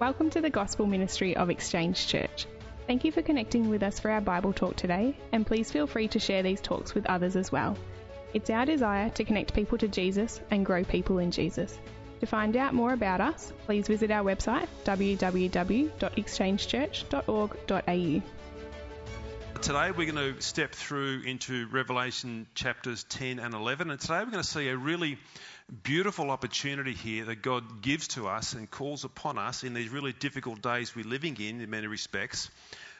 Welcome to the Gospel Ministry of Exchange Church. Thank you for connecting with us for our Bible talk today, and please feel free to share these talks with others as well. It's our desire to connect people to Jesus and grow people in Jesus. To find out more about us, please visit our website www.exchangechurch.org.au. Today we're going to step through into Revelation chapters 10 and 11, and today we're going to see a really beautiful opportunity here that God gives to us and calls upon us in these really difficult days we're living in, in many respects,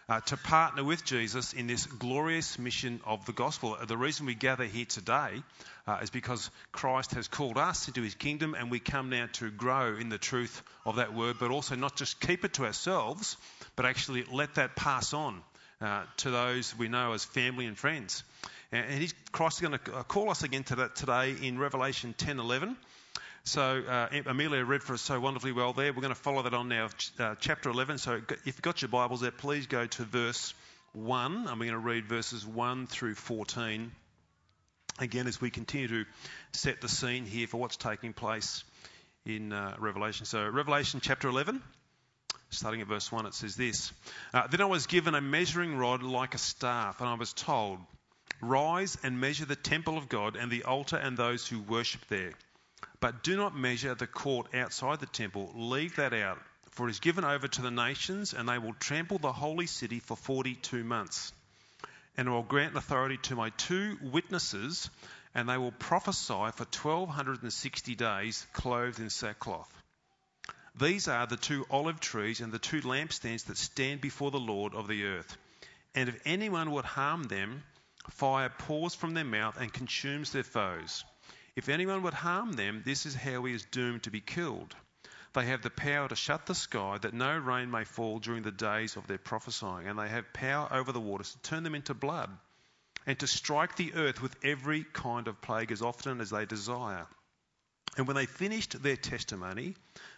uh, to partner with Jesus in this glorious mission of the gospel. The reason we gather here today uh, is because Christ has called us into his kingdom and we come now to grow in the truth of that word, but also not just keep it to ourselves, but actually let that pass on uh, to those we know as family and friends. And he's, Christ is going to uh, call us again to that today in Revelation 10:11. So uh, Amelia read for us so wonderfully well there. We're going to follow that on now, uh, chapter 11. So if you've got your Bibles there, please go to verse 1, and we're going to read verses 1 through 14. Again, as we continue to set the scene here for what's taking place in uh, Revelation. So Revelation chapter 11. Starting at verse 1, it says this uh, Then I was given a measuring rod like a staff, and I was told, Rise and measure the temple of God and the altar and those who worship there. But do not measure the court outside the temple. Leave that out, for it is given over to the nations, and they will trample the holy city for 42 months. And I will grant authority to my two witnesses, and they will prophesy for 1260 days, clothed in sackcloth. These are the two olive trees and the two lampstands that stand before the Lord of the earth. And if anyone would harm them, Fire pours from their mouth and consumes their foes. If anyone would harm them, this is how he is doomed to be killed. They have the power to shut the sky that no rain may fall during the days of their prophesying, and they have power over the waters to turn them into blood, and to strike the earth with every kind of plague as often as they desire. And when they finished their testimony,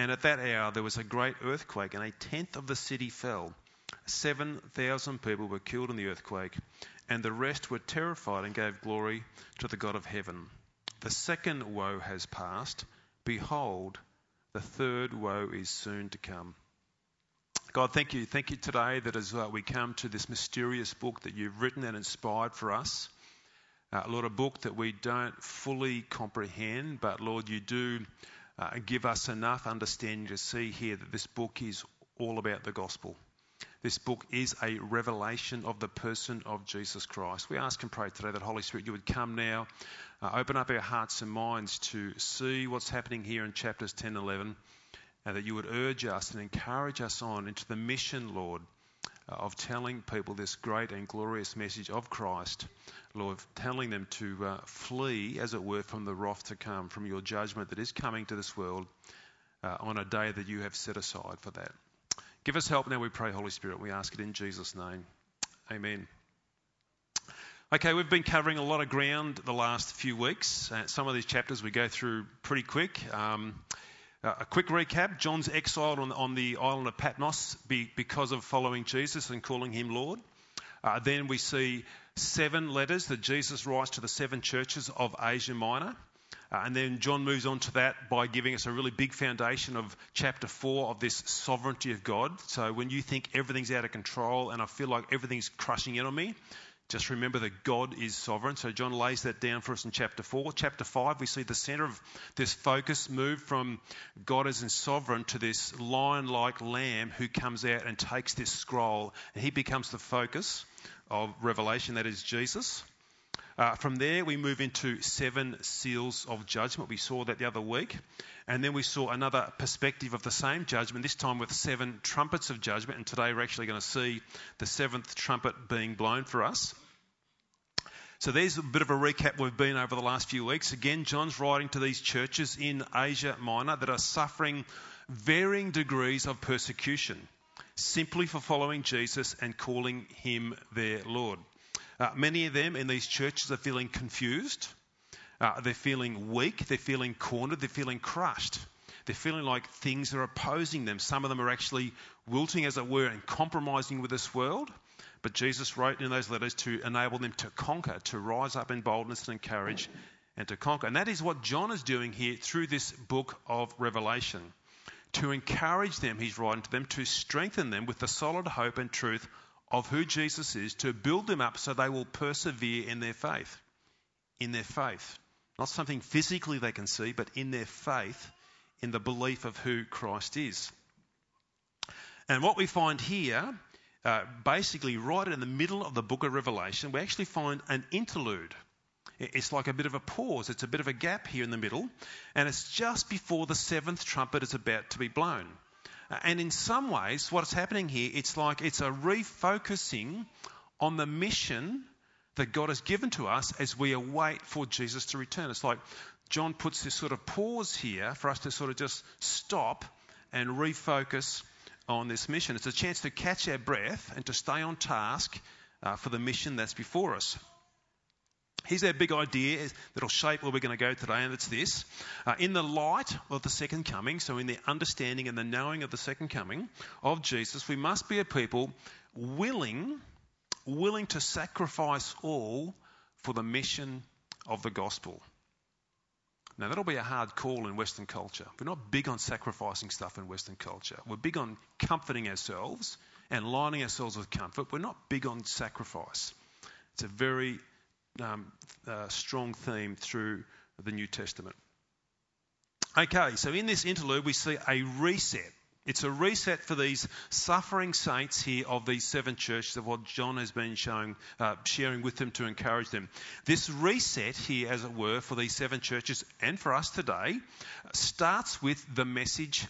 And at that hour there was a great earthquake, and a tenth of the city fell. Seven thousand people were killed in the earthquake, and the rest were terrified and gave glory to the God of heaven. The second woe has passed. Behold, the third woe is soon to come. God, thank you. Thank you today that as uh, we come to this mysterious book that you've written and inspired for us, uh, Lord, a book that we don't fully comprehend, but Lord, you do uh, give us enough understanding to see here that this book is all about the gospel. This book is a revelation of the person of Jesus Christ. We ask and pray today that Holy Spirit, you would come now, uh, open up our hearts and minds to see what's happening here in chapters 10 and 11, and that you would urge us and encourage us on into the mission, Lord, of telling people this great and glorious message of Christ, Lord, telling them to uh, flee, as it were, from the wrath to come, from your judgment that is coming to this world uh, on a day that you have set aside for that. Give us help now, we pray, Holy Spirit. We ask it in Jesus' name. Amen. Okay, we've been covering a lot of ground the last few weeks. Uh, some of these chapters we go through pretty quick. Um, uh, a quick recap John's exiled on, on the island of Patmos be, because of following Jesus and calling him Lord. Uh, then we see seven letters that Jesus writes to the seven churches of Asia Minor. Uh, and then John moves on to that by giving us a really big foundation of chapter 4 of this sovereignty of God. So when you think everything's out of control and I feel like everything's crushing in on me, just remember that God is sovereign. So John lays that down for us in chapter 4. Chapter 5, we see the center of this focus move from God as in sovereign to this lion like lamb who comes out and takes this scroll and he becomes the focus of Revelation, that is Jesus. Uh, from there, we move into seven seals of judgment. We saw that the other week. And then we saw another perspective of the same judgment, this time with seven trumpets of judgment. And today we're actually going to see the seventh trumpet being blown for us. So there's a bit of a recap we've been over the last few weeks. Again, John's writing to these churches in Asia Minor that are suffering varying degrees of persecution simply for following Jesus and calling him their Lord. Uh, many of them in these churches are feeling confused. Uh, they're feeling weak. They're feeling cornered. They're feeling crushed. They're feeling like things are opposing them. Some of them are actually wilting, as it were, and compromising with this world. But Jesus wrote in those letters to enable them to conquer, to rise up in boldness and courage, and to conquer. And that is what John is doing here through this book of Revelation. To encourage them, he's writing to them, to strengthen them with the solid hope and truth of who Jesus is to build them up so they will persevere in their faith. In their faith. Not something physically they can see, but in their faith, in the belief of who Christ is. And what we find here, uh, basically right in the middle of the book of Revelation, we actually find an interlude. It's like a bit of a pause, it's a bit of a gap here in the middle, and it's just before the seventh trumpet is about to be blown. And in some ways, what's happening here, it's like it's a refocusing on the mission that God has given to us as we await for Jesus to return. It's like John puts this sort of pause here for us to sort of just stop and refocus on this mission. It's a chance to catch our breath and to stay on task uh, for the mission that's before us. Here's our big idea that'll shape where we're going to go today, and it's this. Uh, in the light of the second coming, so in the understanding and the knowing of the second coming of Jesus, we must be a people willing, willing to sacrifice all for the mission of the gospel. Now, that'll be a hard call in Western culture. We're not big on sacrificing stuff in Western culture. We're big on comforting ourselves and lining ourselves with comfort. We're not big on sacrifice. It's a very um, uh, strong theme through the New Testament. Okay, so in this interlude, we see a reset. It's a reset for these suffering saints here of these seven churches of what John has been showing, uh, sharing with them to encourage them. This reset here, as it were, for these seven churches and for us today, starts with the message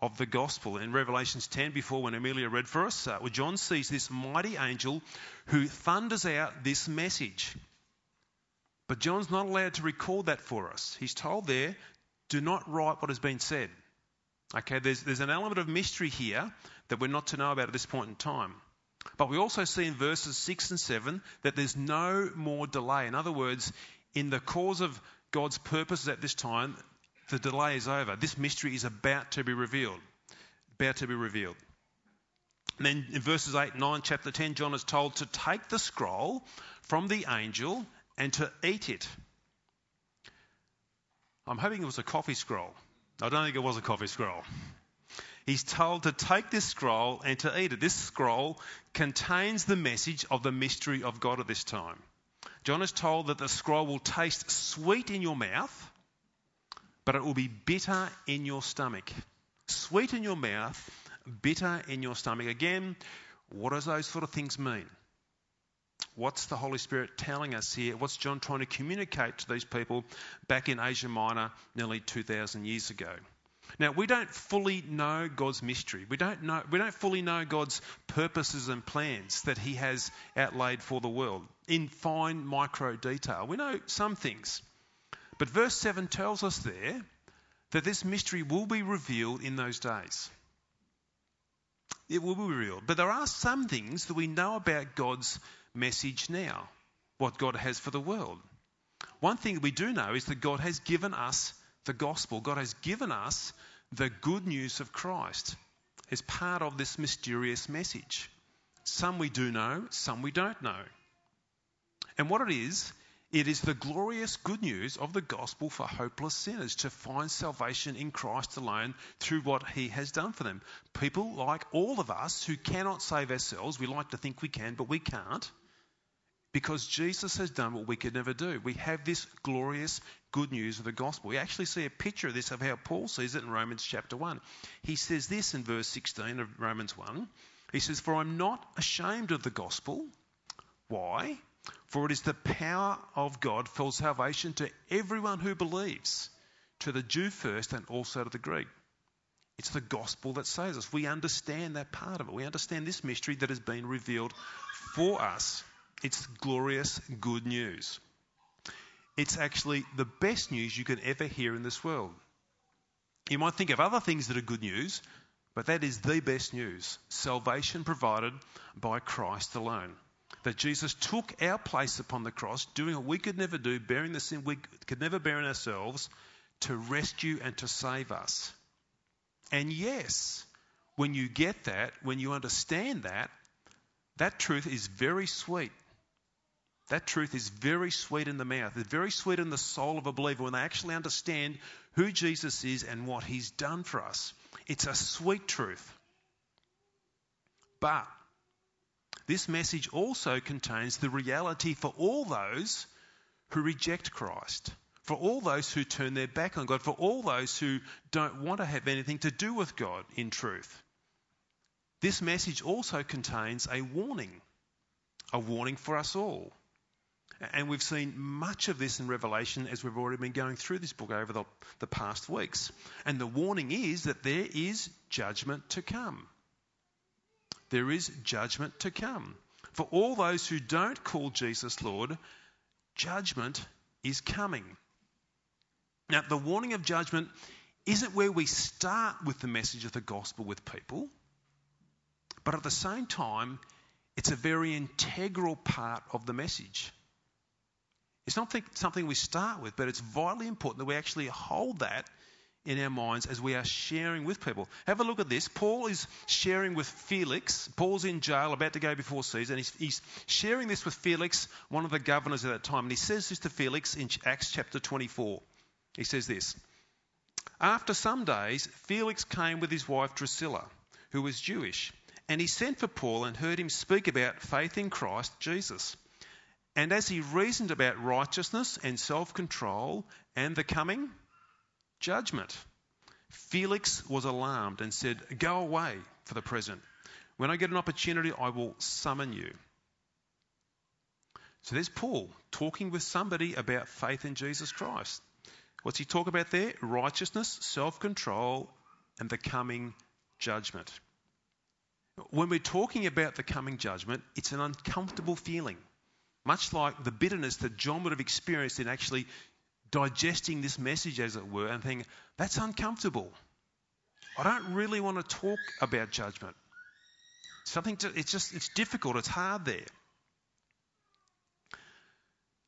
of the gospel. In Revelations 10, before when Amelia read for us, uh, John sees this mighty angel who thunders out this message. But John's not allowed to record that for us. He's told there, do not write what has been said. Okay, there's, there's an element of mystery here that we're not to know about at this point in time. But we also see in verses 6 and 7 that there's no more delay. In other words, in the cause of God's purposes at this time, the delay is over. This mystery is about to be revealed. About to be revealed. And then in verses 8 and 9, chapter 10, John is told to take the scroll from the angel and to eat it. I'm hoping it was a coffee scroll. I don't think it was a coffee scroll. He's told to take this scroll and to eat it. This scroll contains the message of the mystery of God at this time. John is told that the scroll will taste sweet in your mouth, but it will be bitter in your stomach. Sweet in your mouth, bitter in your stomach. Again, what does those sort of things mean? What's the Holy Spirit telling us here? What's John trying to communicate to these people back in Asia Minor nearly 2,000 years ago? Now, we don't fully know God's mystery. We don't, know, we don't fully know God's purposes and plans that He has outlaid for the world in fine micro detail. We know some things. But verse 7 tells us there that this mystery will be revealed in those days. It will be revealed. But there are some things that we know about God's message now, what God has for the world. One thing we do know is that God has given us the gospel, God has given us the good news of Christ as part of this mysterious message. Some we do know, some we don't know. And what it is, it is the glorious good news of the gospel for hopeless sinners to find salvation in Christ alone through what he has done for them. People like all of us who cannot save ourselves, we like to think we can, but we can't because Jesus has done what we could never do. We have this glorious good news of the gospel. We actually see a picture of this of how Paul sees it in Romans chapter 1. He says this in verse 16 of Romans 1. He says, For I'm not ashamed of the gospel. Why? For it is the power of God for salvation to everyone who believes, to the Jew first and also to the Greek. It's the gospel that saves us. We understand that part of it. We understand this mystery that has been revealed for us. It's glorious good news. It's actually the best news you can ever hear in this world. You might think of other things that are good news, but that is the best news salvation provided by Christ alone. That Jesus took our place upon the cross, doing what we could never do, bearing the sin we could never bear in ourselves, to rescue and to save us. And yes, when you get that, when you understand that, that truth is very sweet. That truth is very sweet in the mouth. It's very sweet in the soul of a believer when they actually understand who Jesus is and what he's done for us. It's a sweet truth. But this message also contains the reality for all those who reject Christ, for all those who turn their back on God, for all those who don't want to have anything to do with God in truth. This message also contains a warning, a warning for us all. And we've seen much of this in Revelation as we've already been going through this book over the, the past weeks. And the warning is that there is judgment to come. There is judgment to come. For all those who don't call Jesus Lord, judgment is coming. Now, the warning of judgment isn't where we start with the message of the gospel with people, but at the same time, it's a very integral part of the message. It's not something we start with, but it's vitally important that we actually hold that in our minds as we are sharing with people. Have a look at this. Paul is sharing with Felix. Paul's in jail, about to go before Caesar, and he's, he's sharing this with Felix, one of the governors at that time. And he says this to Felix in Acts chapter 24. He says this After some days, Felix came with his wife Drusilla, who was Jewish, and he sent for Paul and heard him speak about faith in Christ Jesus. And as he reasoned about righteousness and self control and the coming judgment, Felix was alarmed and said, Go away for the present. When I get an opportunity, I will summon you. So there's Paul talking with somebody about faith in Jesus Christ. What's he talk about there? Righteousness, self control, and the coming judgment. When we're talking about the coming judgment, it's an uncomfortable feeling. Much like the bitterness that John would have experienced in actually digesting this message, as it were, and thinking, that's uncomfortable. I don't really want to talk about judgment. Something to, it's just it's difficult, it's hard there.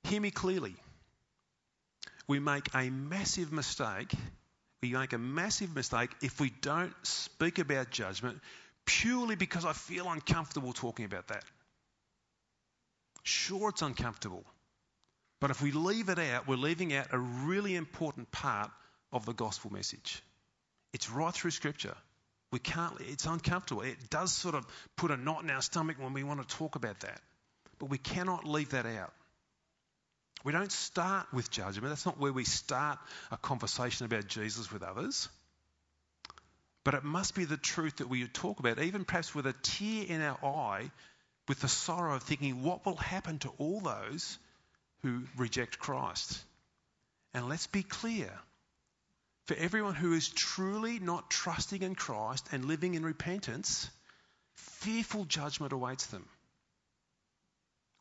Hear me clearly. We make a massive mistake. We make a massive mistake if we don't speak about judgment purely because I feel uncomfortable talking about that. Sure, it's uncomfortable. But if we leave it out, we're leaving out a really important part of the gospel message. It's right through Scripture. We can't, it's uncomfortable. It does sort of put a knot in our stomach when we want to talk about that. But we cannot leave that out. We don't start with judgment. That's not where we start a conversation about Jesus with others. But it must be the truth that we talk about, even perhaps with a tear in our eye with the sorrow of thinking, what will happen to all those who reject Christ? And let's be clear for everyone who is truly not trusting in Christ and living in repentance, fearful judgment awaits them.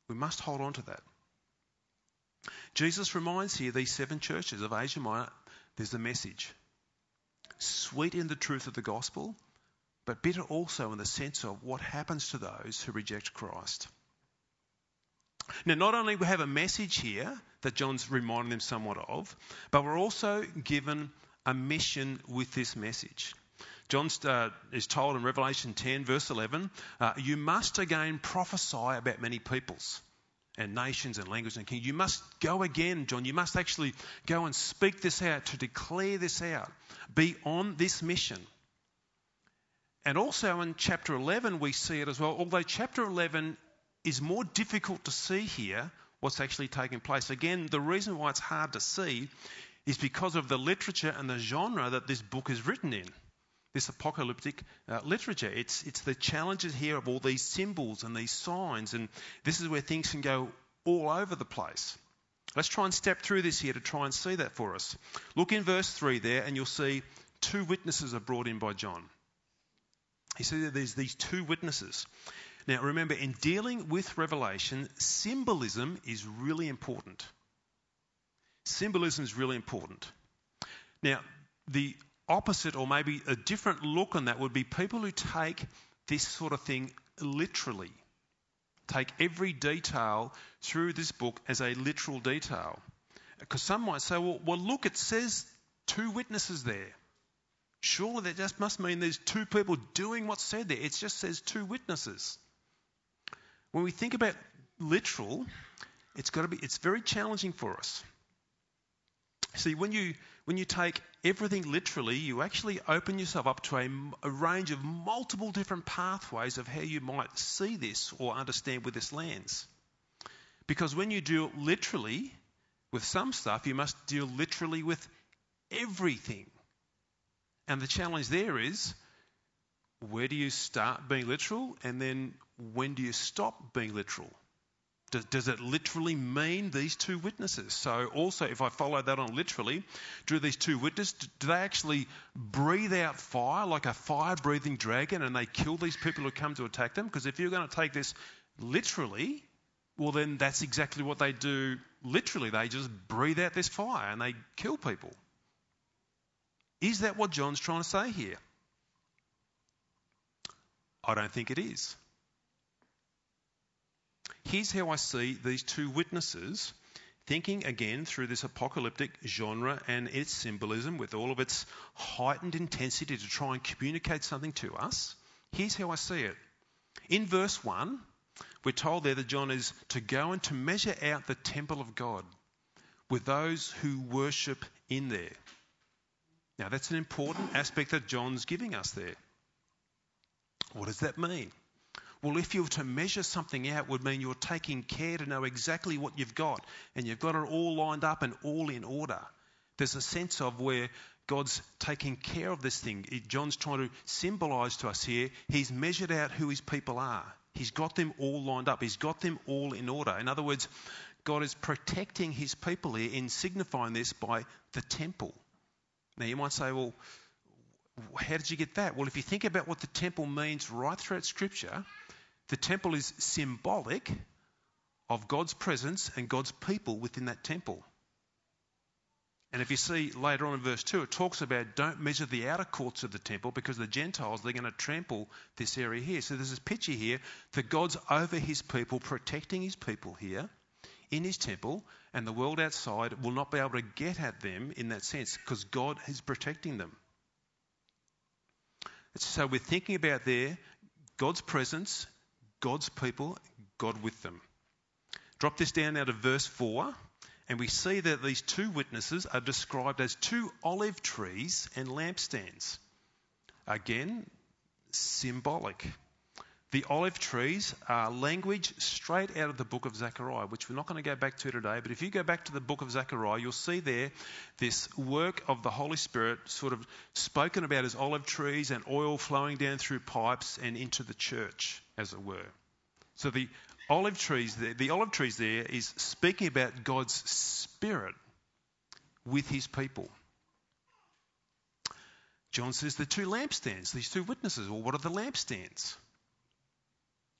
We must hold on to that. Jesus reminds here these seven churches of Asia Minor there's the message. Sweet in the truth of the gospel, but bitter also in the sense of what happens to those who reject Christ. Now, not only we have a message here that John's reminding them somewhat of, but we're also given a mission with this message. John uh, is told in Revelation 10, verse 11, uh, you must again prophesy about many peoples and nations and languages and kings. You must go again, John. You must actually go and speak this out, to declare this out. Be on this mission. And also in chapter 11, we see it as well, although chapter 11 is more difficult to see here what's actually taking place. Again, the reason why it's hard to see is because of the literature and the genre that this book is written in. This apocalyptic uh, literature. It's, it's the challenges here of all these symbols and these signs, and this is where things can go all over the place. Let's try and step through this here to try and see that for us. Look in verse 3 there, and you'll see two witnesses are brought in by John. He says there's these two witnesses. Now, remember, in dealing with Revelation, symbolism is really important. Symbolism is really important. Now, the opposite, or maybe a different look on that, would be people who take this sort of thing literally. Take every detail through this book as a literal detail. Because some might say, well, well, look, it says two witnesses there. Surely that just must mean there's two people doing what's said there. It just says two witnesses. When we think about literal, it's got to be it's very challenging for us. See, when you when you take everything literally, you actually open yourself up to a, a, range of multiple different pathways of how you might see this or understand with this lens. Because when you deal literally with some stuff, you must deal literally with everything. And the challenge there is where do you start being literal and then when do you stop being literal? Does, does, it literally mean these two witnesses? So, also, if I follow that on literally, do these two witnesses, do they actually breathe out fire like a fire breathing dragon and they kill these people who come to attack them? Because if you're going to take this literally, well, then that's exactly what they do literally. They just breathe out this fire and they kill people. Is that what John's trying to say here? I don't think it is. Here's how I see these two witnesses thinking again through this apocalyptic genre and its symbolism with all of its heightened intensity to try and communicate something to us. Here's how I see it. In verse 1, we're told there that John is to go and to measure out the temple of God with those who worship in there. Now, that's an important aspect that John's giving us there. What does that mean? Well, if you were to measure something out, would mean you're taking care to know exactly what you've got, and you've got it all lined up and all in order. There's a sense of where God's taking care of this thing. John's trying to symbolize to us here, he's measured out who his people are. He's got them all lined up, he's got them all in order. In other words, God is protecting his people here in signifying this by the temple. Now, you might say, well, how did you get that? Well, if you think about what the temple means right throughout Scripture, the temple is symbolic of God's presence and God's people within that temple. And if you see later on in verse 2, it talks about don't measure the outer courts of the temple because the Gentiles, they're going to trample this area here. So there's this picture here that God's over his people, protecting his people here in his temple, and the world outside will not be able to get at them in that sense because God is protecting them. So we're thinking about there God's presence, God's people, God with them. Drop this down now to verse 4, and we see that these two witnesses are described as two olive trees and lampstands. Again, symbolic. The olive trees are language straight out of the book of Zechariah, which we're not going to go back to today. But if you go back to the book of Zechariah, you'll see there this work of the Holy Spirit sort of spoken about as olive trees and oil flowing down through pipes and into the church, as it were. So the olive trees there, the olive trees there is speaking about God's Spirit with his people. John says the two lampstands, these two witnesses. Well, what are the lampstands?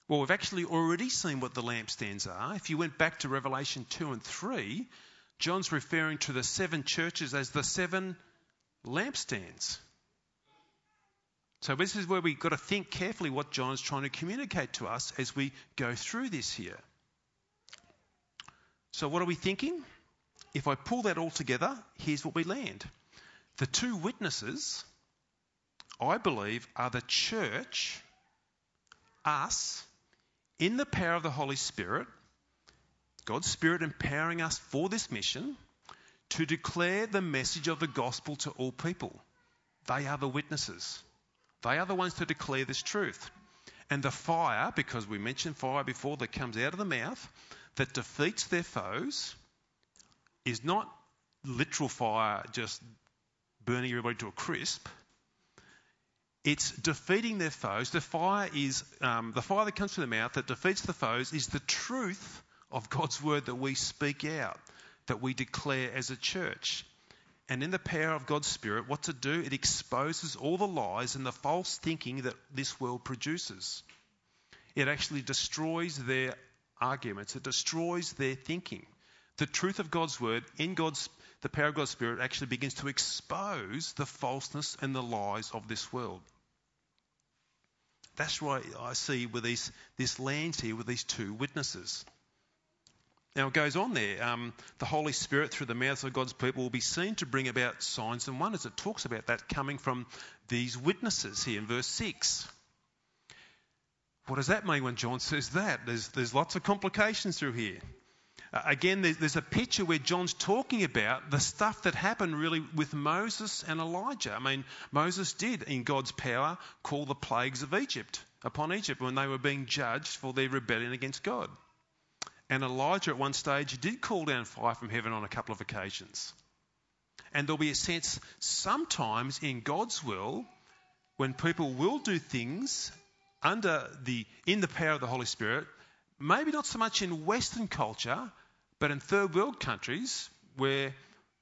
Well, we've actually already seen what the lampstands are. If you went back to Revelation 2 and 3, John's referring to the seven churches as the seven lampstands. So, this is where we've got to think carefully what John's trying to communicate to us as we go through this here. So, what are we thinking? If I pull that all together, here's what we land. The two witnesses, I believe, are the church, us, in the power of the Holy Spirit, God's Spirit empowering us for this mission to declare the message of the gospel to all people. They are the witnesses. They are the ones to declare this truth. And the fire, because we mentioned fire before, that comes out of the mouth, that defeats their foes, is not literal fire just burning everybody to a crisp. It's defeating their foes. The fire is um, the fire that comes from the mouth that defeats the foes is the truth of God's word that we speak out, that we declare as a church. And in the power of God's Spirit, what to do? It exposes all the lies and the false thinking that this world produces. It actually destroys their arguments, it destroys their thinking. The truth of God's word in God's the power of God's Spirit actually begins to expose the falseness and the lies of this world. That's why I see with these, this lands here with these two witnesses. Now it goes on there. Um, the Holy Spirit, through the mouths of God's people, will be seen to bring about signs and wonders. It talks about that coming from these witnesses here in verse 6. What does that mean when John says that? There's, there's lots of complications through here. Uh, again, there's, there's, a picture where John's talking about the stuff that happened really with Moses and Elijah. I mean, Moses did, in God's power, call the plagues of Egypt upon Egypt when they were being judged for their rebellion against God. And Elijah, at one stage, did call down fire from heaven on a couple of occasions. And there'll be a sense sometimes in God's will when people will do things under the in the power of the Holy Spirit, maybe not so much in Western culture, but in third world countries where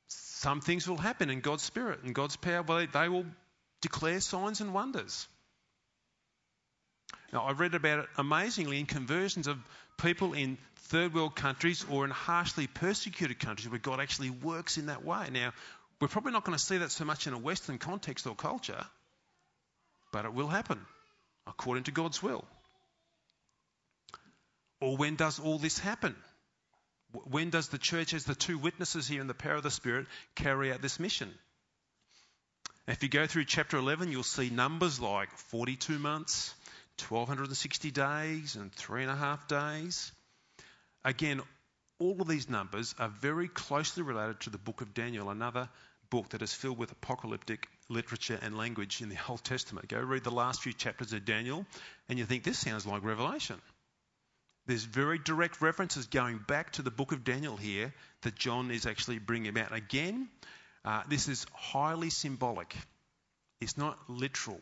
some things will happen in God's Spirit and God's power, well, they will declare signs and wonders. Now, I've read about it amazingly in conversions of people in third world countries or in harshly persecuted countries where God actually works in that way. Now, we're probably not going to see that so much in a Western context or culture, but it will happen according to God's will. Or when does all this happen? When does the church, as the two witnesses here in the power of the Spirit, carry out this mission? If you go through chapter 11, you'll see numbers like 42 months, 1260 days, and three and a half days. Again, all of these numbers are very closely related to the book of Daniel, another book that is filled with apocalyptic literature and language in the Old Testament. Go read the last few chapters of Daniel, and you think this sounds like Revelation. There's very direct references going back to the book of Daniel here that John is actually bringing about. Again, uh, this is highly symbolic. It's not literal.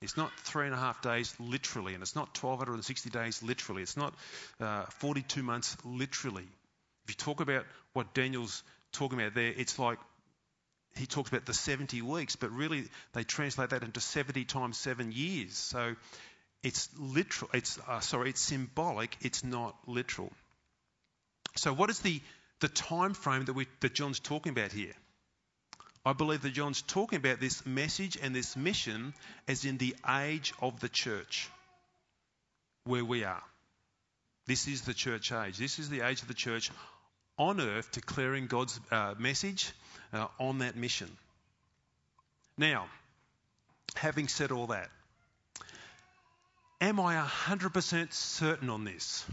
It's not three and a half days literally, and it's not 1260 days literally. It's not uh, 42 months literally. If you talk about what Daniel's talking about there, it's like he talks about the 70 weeks, but really they translate that into 70 times seven years. So it's literal. It's uh, sorry. It's symbolic. It's not literal. So, what is the the time frame that we that John's talking about here? I believe that John's talking about this message and this mission as in the age of the church, where we are. This is the church age. This is the age of the church on earth, declaring God's uh, message uh, on that mission. Now, having said all that, Am I 100% certain on this?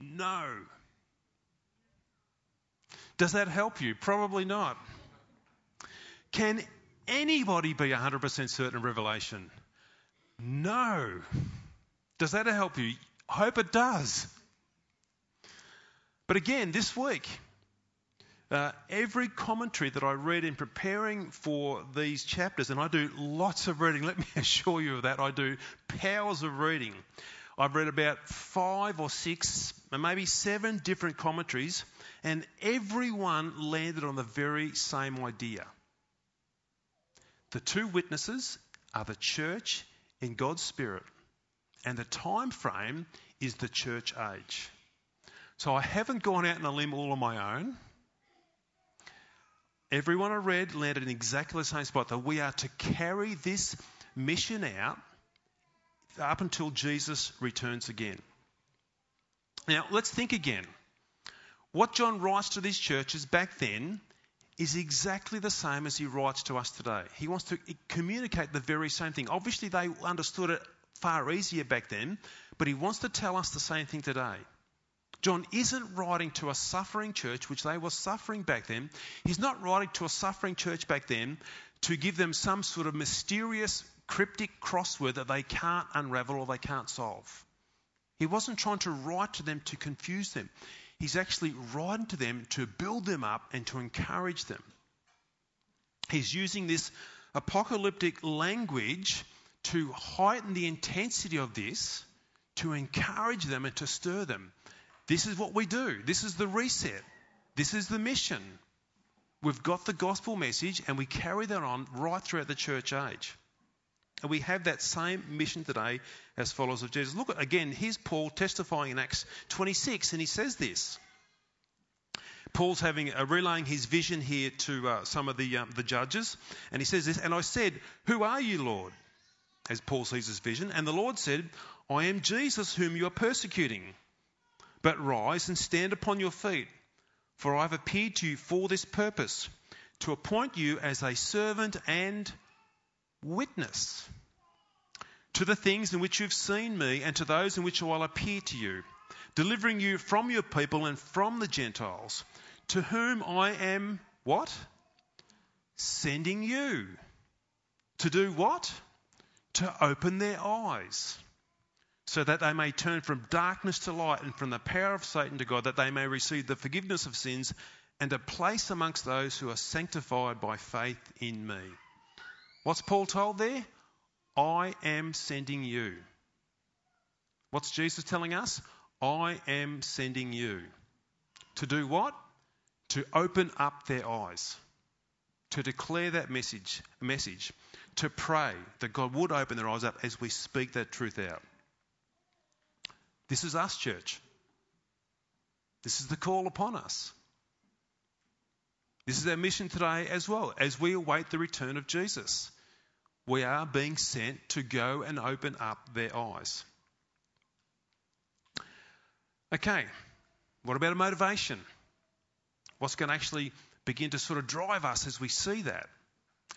No. Does that help you? Probably not. Can anybody be 100% certain of Revelation? No. Does that help you? I hope it does. But again, this week, uh, every commentary that I read in preparing for these chapters, and I do lots of reading, let me assure you of that, I do powers of reading. I've read about five or six, maybe seven different commentaries, and everyone landed on the very same idea. The two witnesses are the church in God's Spirit, and the time frame is the church age. So I haven't gone out on a limb all on my own. Everyone I read landed in exactly the same spot that we are to carry this mission out up until Jesus returns again. Now, let's think again. What John writes to these churches back then is exactly the same as he writes to us today. He wants to communicate the very same thing. Obviously, they understood it far easier back then, but he wants to tell us the same thing today. John isn't writing to a suffering church, which they were suffering back then. He's not writing to a suffering church back then to give them some sort of mysterious, cryptic crossword that they can't unravel or they can't solve. He wasn't trying to write to them to confuse them. He's actually writing to them to build them up and to encourage them. He's using this apocalyptic language to heighten the intensity of this to encourage them and to stir them. This is what we do. This is the reset. This is the mission. We've got the gospel message and we carry that on right throughout the church age. And we have that same mission today as followers of Jesus. Look, at, again, here's Paul testifying in Acts 26, and he says this. Paul's having uh, relaying his vision here to uh, some of the um, the judges, and he says this. And I said, "Who are you, Lord?" As Paul sees his vision, and the Lord said, "I am Jesus, whom you are persecuting. But rise and stand upon your feet, for I have appeared to you for this purpose, to appoint you as a servant and witness to the things in which you've seen me, and to those in which I will appear to you." delivering you from your people and from the Gentiles, to whom I am what? Sending you. To do what? To open their eyes, so that they may turn from darkness to light and from the power of Satan to God, that they may receive the forgiveness of sins and a place amongst those who are sanctified by faith in me. What's Paul told there? I am sending you. What's Jesus telling us? I am sending you. To do what? To open up their eyes. To declare that message, message. To pray that God would open their eyes up as we speak that truth out. This is us, church. This is the call upon us. This is our mission today as well, as we await the return of Jesus. We are being sent to go and open up their eyes. Okay, what about a motivation? What's going to actually begin to sort of drive us as we see that,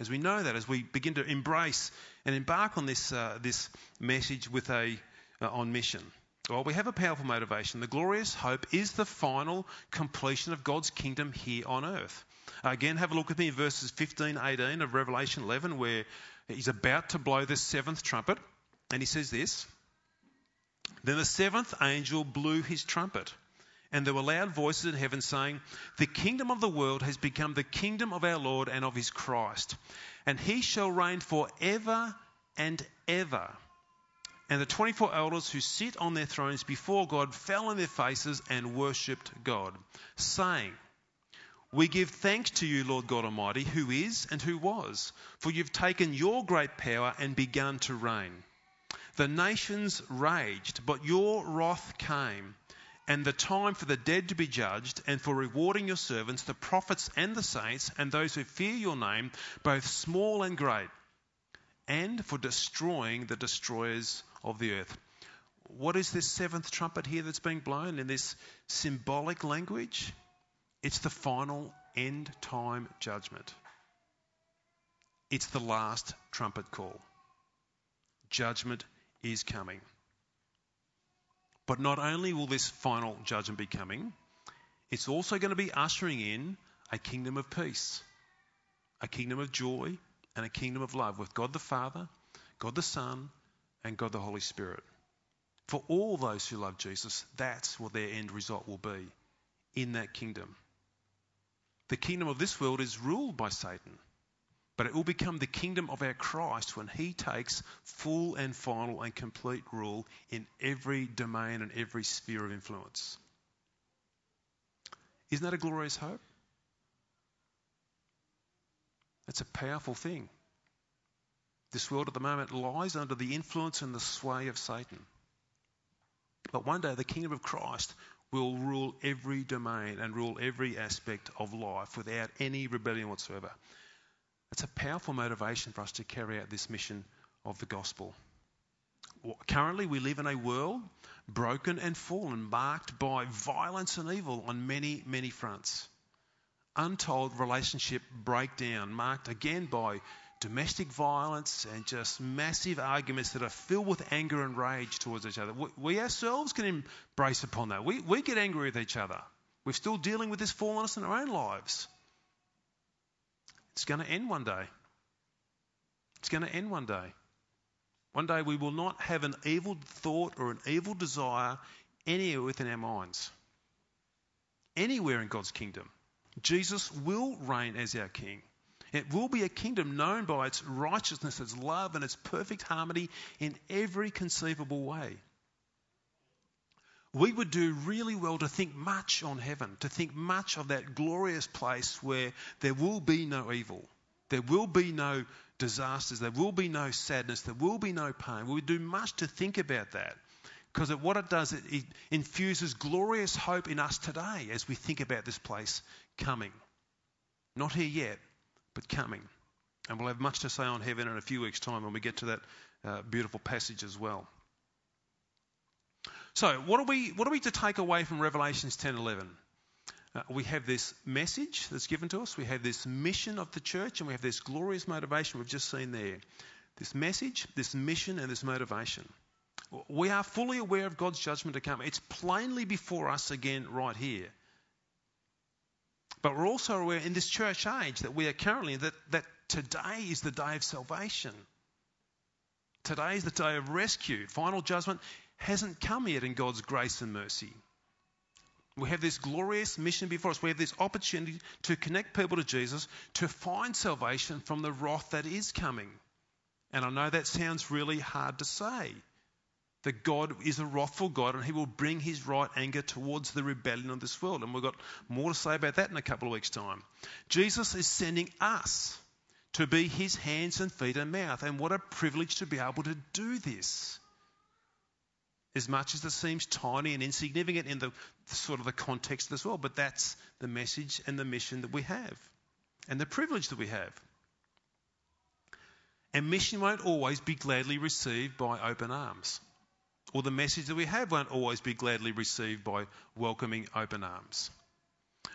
as we know that, as we begin to embrace and embark on this uh, this message with a uh, on mission? Well, we have a powerful motivation. The glorious hope is the final completion of God's kingdom here on earth. Again, have a look at me in verses 15, 18 of Revelation 11, where he's about to blow the seventh trumpet, and he says this. Then the seventh angel blew his trumpet, and there were loud voices in heaven saying, The kingdom of the world has become the kingdom of our Lord and of his Christ, and he shall reign for ever and ever. And the 24 elders who sit on their thrones before God fell on their faces and worshipped God, saying, We give thanks to you, Lord God Almighty, who is and who was, for you've taken your great power and begun to reign. The nations raged, but your wrath came, and the time for the dead to be judged, and for rewarding your servants, the prophets and the saints, and those who fear your name, both small and great, and for destroying the destroyers of the earth. What is this seventh trumpet here that's being blown in this symbolic language? It's the final end time judgment. It's the last trumpet call. Judgment is coming. But not only will this final judgment be coming, it's also going to be ushering in a kingdom of peace, a kingdom of joy, and a kingdom of love with God the Father, God the Son, and God the Holy Spirit. For all those who love Jesus, that's what their end result will be in that kingdom. The kingdom of this world is ruled by Satan. But it will become the kingdom of our Christ when he takes full and final and complete rule in every domain and every sphere of influence. Isn't that a glorious hope? That's a powerful thing. This world at the moment lies under the influence and the sway of Satan. But one day the kingdom of Christ will rule every domain and rule every aspect of life without any rebellion whatsoever. It's a powerful motivation for us to carry out this mission of the gospel. Currently, we live in a world broken and fallen, marked by violence and evil on many, many fronts. Untold relationship breakdown, marked again by domestic violence and just massive arguments that are filled with anger and rage towards each other. We, we ourselves can embrace upon that. We, we get angry with each other. We're still dealing with this fallenness in our own lives. It's going to end one day. It's going to end one day. One day we will not have an evil thought or an evil desire anywhere within our minds. Anywhere in God's kingdom. Jesus will reign as our king. It will be a kingdom known by its righteousness, its love, and its perfect harmony in every conceivable way. we would do really well to think much on heaven, to think much of that glorious place where there will be no evil, there will be no disasters, there will be no sadness, there will be no pain. We would do much to think about that because what it does, it, it infuses glorious hope in us today as we think about this place coming. Not here yet, but coming. And we'll have much to say on heaven in a few weeks' time when we get to that uh, beautiful passage as well. So, what are we what are we to take away from Revelations 10:11? Uh, we have this message that's given to us. We have this mission of the church, and we have this glorious motivation we've just seen there. This message, this mission, and this motivation. We are fully aware of God's judgment to come. It's plainly before us again right here. But we're also aware in this church age that we are currently that, that today is the day of salvation. Today is the day of rescue. Final judgment hasn't come yet in God's grace and mercy. We have this glorious mission before us. We have this opportunity to connect people to Jesus, to find salvation from the wrath that is coming. And I know that sounds really hard to say. That God is a wrathful God and He will bring His right anger towards the rebellion of this world. And we've got more to say about that in a couple of weeks' time. Jesus is sending us to be His hands and feet and mouth. And what a privilege to be able to do this as much as it seems tiny and insignificant in the, sort of the context as well. But that's the message and the mission that we have, and the privilege that we have. And mission won't always be gladly received by open arms. Or the message that we have won't always be gladly received by welcoming open arms.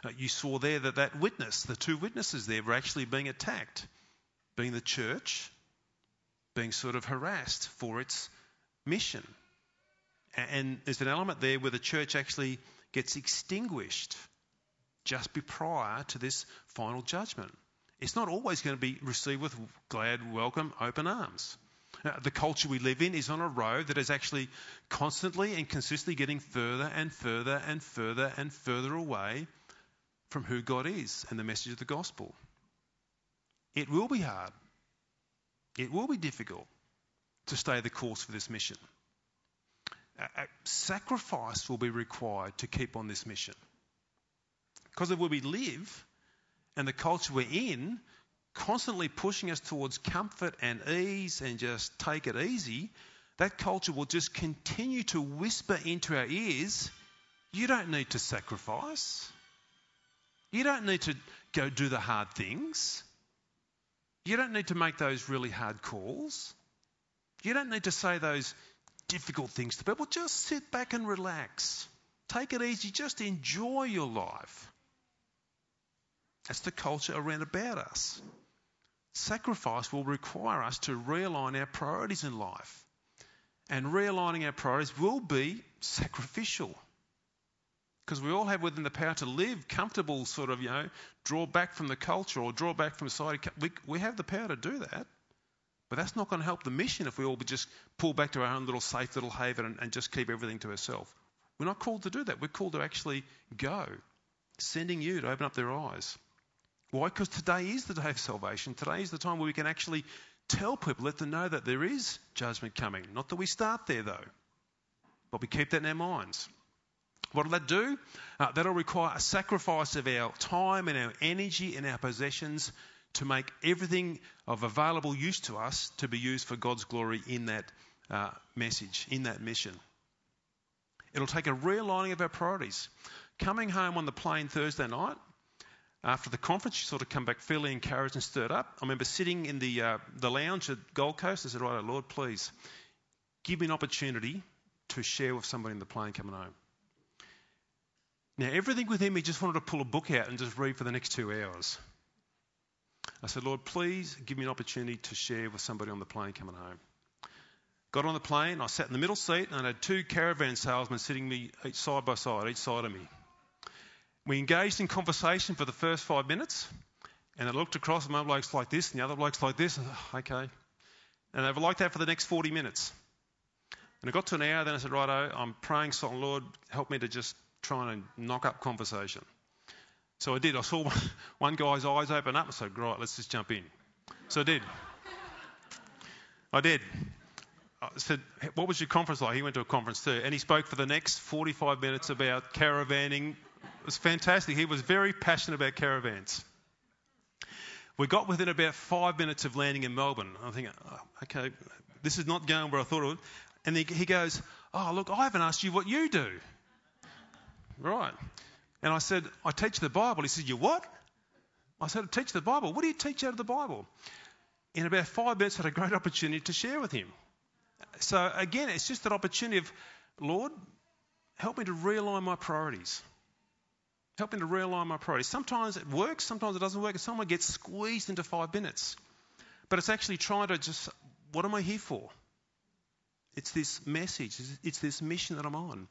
Uh, you saw there that that witness, the two witnesses there, were actually being attacked, being the church, being sort of harassed for its mission. And there's an element there where the church actually gets extinguished just prior to this final judgment. It's not always going to be received with glad welcome, open arms. The culture we live in is on a road that is actually constantly and consistently getting further and further and further and further away from who God is and the message of the gospel. It will be hard. It will be difficult to stay the course for this mission a sacrifice will be required to keep on this mission. Because of where we live and the culture we're in, constantly pushing us towards comfort and ease and just take it easy, that culture will just continue to whisper into our ears you don't need to sacrifice. You don't need to go do the hard things. You don't need to make those really hard calls. You don't need to say those difficult things to people. Just sit back and relax. Take it easy. Just enjoy your life. That's the culture around about us. Sacrifice will require us to realign our priorities in life. And realigning our priorities will be sacrificial. Because we all have within the power to live comfortable, sort of, you know, draw back from the culture or draw back from society. We, we have the power to do that. But that's not going to help the mission if we all just pull back to our own little safe little haven and, and just keep everything to ourselves. We're not called to do that. We're called to actually go, sending you to open up their eyes. Why? Because today is the day of salvation. Today is the time where we can actually tell people, let them know that there is judgment coming. Not that we start there, though, but we keep that in our minds. What will that do? Uh, that'll require a sacrifice of our time and our energy and our possessions to make everything of available use to us to be used for God's glory in that uh, message, in that mission. It'll take a realigning of our priorities. Coming home on the plane Thursday night, after the conference, you sort of come back fairly encouraged and stirred up. I remember sitting in the, uh, the lounge at Gold Coast. I said, Right, Lord, please give me an opportunity to share with somebody in the plane coming home. Now, everything within me just wanted to pull a book out and just read for the next two hours. I said, Lord, please give me an opportunity to share with somebody on the plane coming home. Got on the plane, I sat in the middle seat, and I had two caravan salesmen sitting me side by side, each side of me. We engaged in conversation for the first five minutes, and I looked across, and one bloke's like this, and the other bloke's like this. Oh, okay. And they were like that for the next 40 minutes. And I got to an hour, then I said, Righto, I'm praying, so Lord, help me to just try and knock up conversation. So I did. I saw one guy's eyes open up. I said, right, let's just jump in. So I did. I did. I said, What was your conference like? He went to a conference too, and he spoke for the next 45 minutes about caravanning. It was fantastic. He was very passionate about caravans. We got within about five minutes of landing in Melbourne. I'm thinking, oh, okay, this is not going where I thought it would. And he, he goes, Oh, look, I haven't asked you what you do. Right. And I said, I teach the Bible. He said, You what? I said, I teach the Bible. What do you teach out of the Bible? In about five minutes, I had a great opportunity to share with him. So again, it's just that opportunity of, Lord, help me to realign my priorities. Help me to realign my priorities. Sometimes it works, sometimes it doesn't work, and someone gets squeezed into five minutes. But it's actually trying to just, what am I here for? It's this message, it's this mission that I'm on.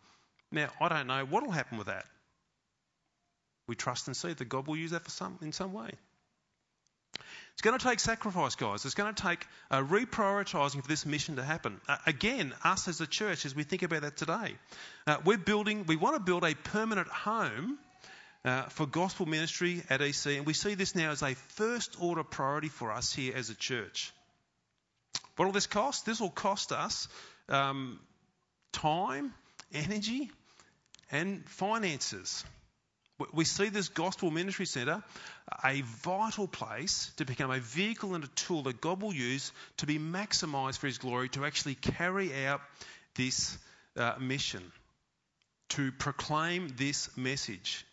Now, I don't know what will happen with that. We trust and see that God will use that for some, in some way. It's going to take sacrifice, guys. It's going to take a reprioritising for this mission to happen. Uh, again, us as a church, as we think about that today, uh, we're building, we want to build a permanent home uh, for gospel ministry at EC, and we see this now as a first order priority for us here as a church. What will this cost? This will cost us um, time, energy, and finances. We see this gospel ministry centre a vital place to become a vehicle and a tool that God will use to be maximised for His glory, to actually carry out this uh, mission, to proclaim this message.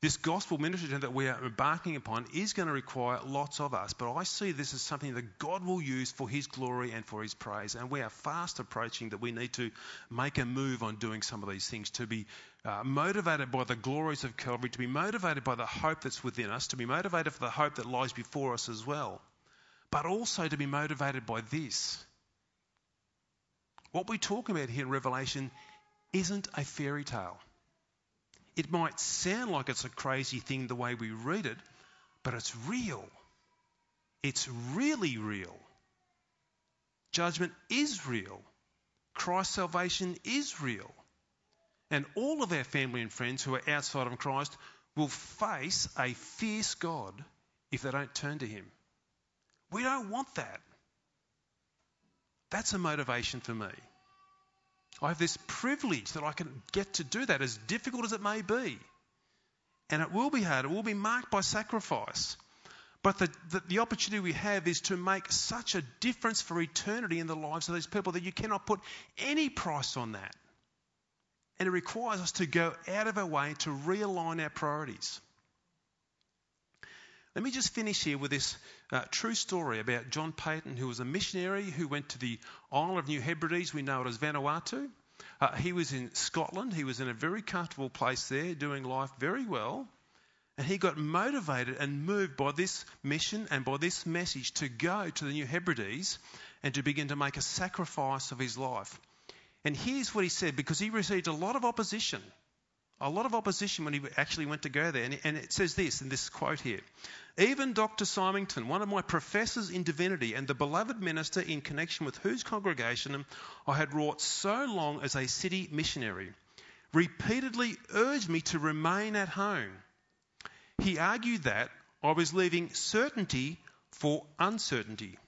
This gospel ministry that we are embarking upon is going to require lots of us, but I see this as something that God will use for His glory and for His praise. And we are fast approaching that we need to make a move on doing some of these things, to be uh, motivated by the glories of Calvary, to be motivated by the hope that's within us, to be motivated for the hope that lies before us as well, but also to be motivated by this. What we talk about here in Revelation isn't a fairy tale. It might sound like it's a crazy thing the way we read it, but it's real. It's really real. Judgment is real. Christ's salvation is real. And all of our family and friends who are outside of Christ will face a fierce God if they don't turn to Him. We don't want that. That's a motivation for me. I have this privilege that I can get to do that, as difficult as it may be. And it will be hard, it will be marked by sacrifice. But the, the, the, opportunity we have is to make such a difference for eternity in the lives of these people that you cannot put any price on that. And it requires us to go out of our way to realign our priorities. Let me just finish here with this uh, true story about John Paton, who was a missionary who went to the Isle of New Hebrides. We know it as Vanuatu. Uh, he was in Scotland. He was in a very comfortable place there, doing life very well. And he got motivated and moved by this mission and by this message to go to the New Hebrides and to begin to make a sacrifice of his life. And here's what he said because he received a lot of opposition a lot of opposition when he actually went to go there. And, and it says this in this quote here Even Dr. Symington, one of my professors in divinity and the beloved minister in connection with whose congregation I had wrought so long as a city missionary, repeatedly urged me to remain at home. He argued that I was leaving certainty for uncertainty.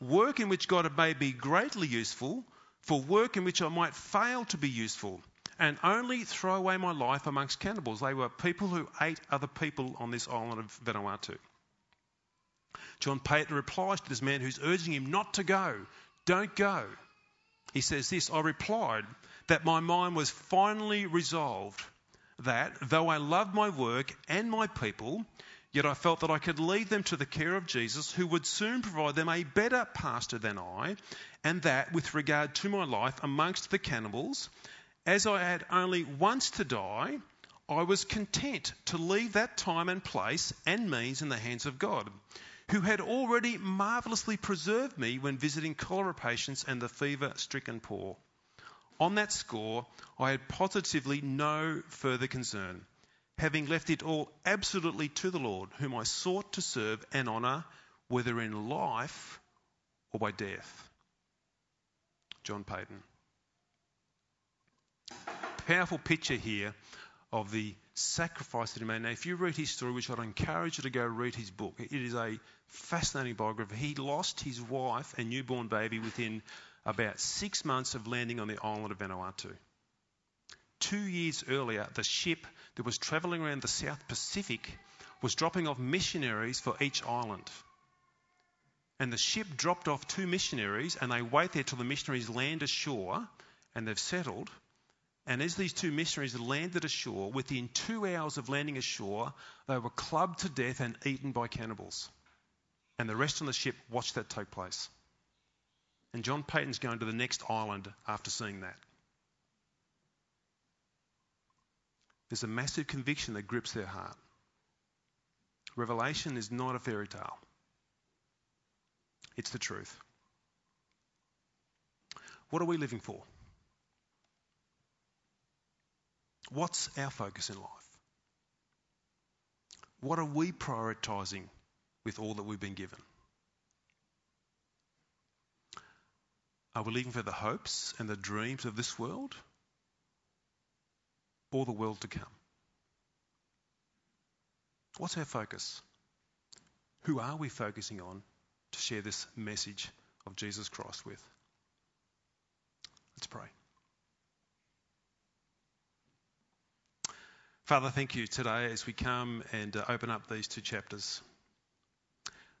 Work in which God may be greatly useful for work in which I might fail to be useful and only throw away my life amongst cannibals. They were people who ate other people on this island of Vanuatu. John Paton replies to this man who's urging him not to go. Don't go. He says this I replied that my mind was finally resolved that, though I loved my work and my people, yet I felt that I could leave them to the care of Jesus, who would soon provide them a better pastor than I, and that, with regard to my life amongst the cannibals, as I had only once to die, I was content to leave that time and place and means in the hands of God, who had already marvellously preserved me when visiting cholera patients and the fever stricken poor. On that score, I had positively no further concern, having left it all absolutely to the Lord, whom I sought to serve and honour, whether in life or by death. John Paton powerful picture here of the sacrifice that he made. Now, if you read his story, which I'd encourage you to go read his book, it is a fascinating biography. He lost his wife and newborn baby within about six months of landing on the island of Vanuatu. Two years earlier, the ship that was travelling around the South Pacific was dropping off missionaries for each island. And the ship dropped off two missionaries, and they wait there till the missionaries land ashore and they've settled. And as these two missionaries landed ashore, within two hours of landing ashore, they were clubbed to death and eaten by cannibals. And the rest on the ship watched that take place. And John Paton's going to the next island after seeing that. There's a massive conviction that grips their heart. Revelation is not a fairy tale, it's the truth. What are we living for? What's our focus in life? What are we prioritising with all that we've been given? Are we living for the hopes and the dreams of this world or the world to come? What's our focus? Who are we focusing on to share this message of Jesus Christ with? Let's pray. Father, thank you today as we come and uh, open up these two chapters.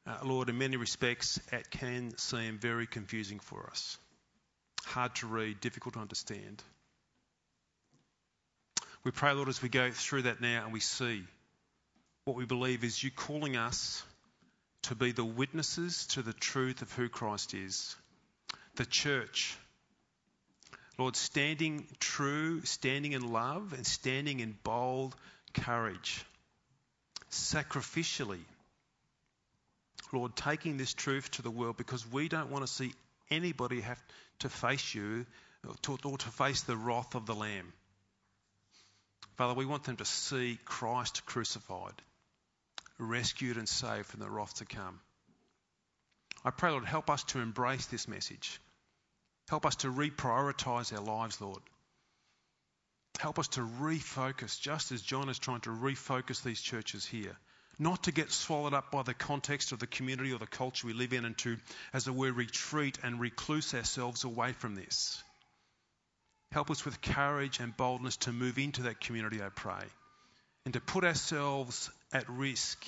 Uh, Lord, in many respects, it can seem very confusing for us. Hard to read, difficult to understand. We pray, Lord, as we go through that now and we see what we believe is you calling us to be the witnesses to the truth of who Christ is. The church Lord, standing true, standing in love, and standing in bold courage, sacrificially. Lord, taking this truth to the world because we don't want to see anybody have to face you or to face the wrath of the Lamb. Father, we want them to see Christ crucified, rescued and saved from the wrath to come. I pray, Lord, help us to embrace this message. Help us to reprioritize our lives, Lord. Help us to refocus, just as John is trying to refocus these churches here. Not to get swallowed up by the context of the community or the culture we live in and to, as it were, retreat and recluse ourselves away from this. Help us with courage and boldness to move into that community, I pray, and to put ourselves at risk,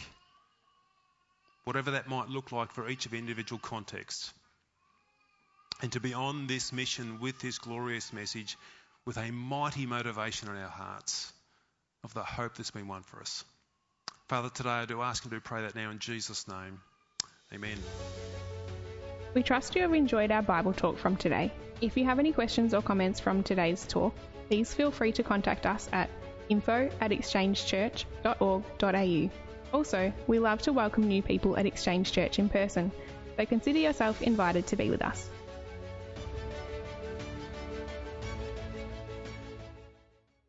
whatever that might look like for each of individual contexts and to be on this mission with this glorious message with a mighty motivation in our hearts of the hope that's been won for us. Father, today I do ask and do pray that now in Jesus' name. Amen. We trust you have enjoyed our Bible talk from today. If you have any questions or comments from today's talk, please feel free to contact us at info at exchangechurch.org.au. Also, we love to welcome new people at Exchange Church in person, so consider yourself invited to be with us.